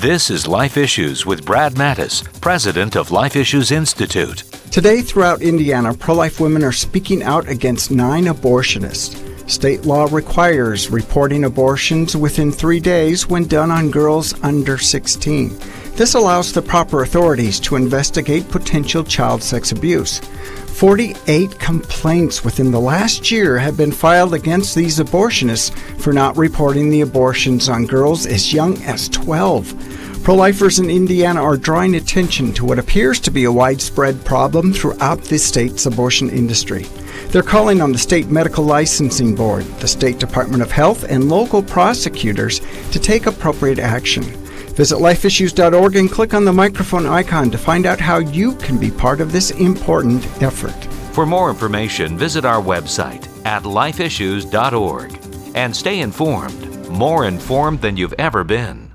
This is Life Issues with Brad Mattes, president of Life Issues Institute. Today, throughout Indiana, pro life women are speaking out against nine abortionists. State law requires reporting abortions within three days when done on girls under 16. This allows the proper authorities to investigate potential child sex abuse. 48 complaints within the last year have been filed against these abortionists for not reporting the abortions on girls as young as 12. Pro lifers in Indiana are drawing attention to what appears to be a widespread problem throughout the state's abortion industry. They're calling on the State Medical Licensing Board, the State Department of Health, and local prosecutors to take appropriate action. Visit lifeissues.org and click on the microphone icon to find out how you can be part of this important effort. For more information, visit our website at lifeissues.org and stay informed, more informed than you've ever been.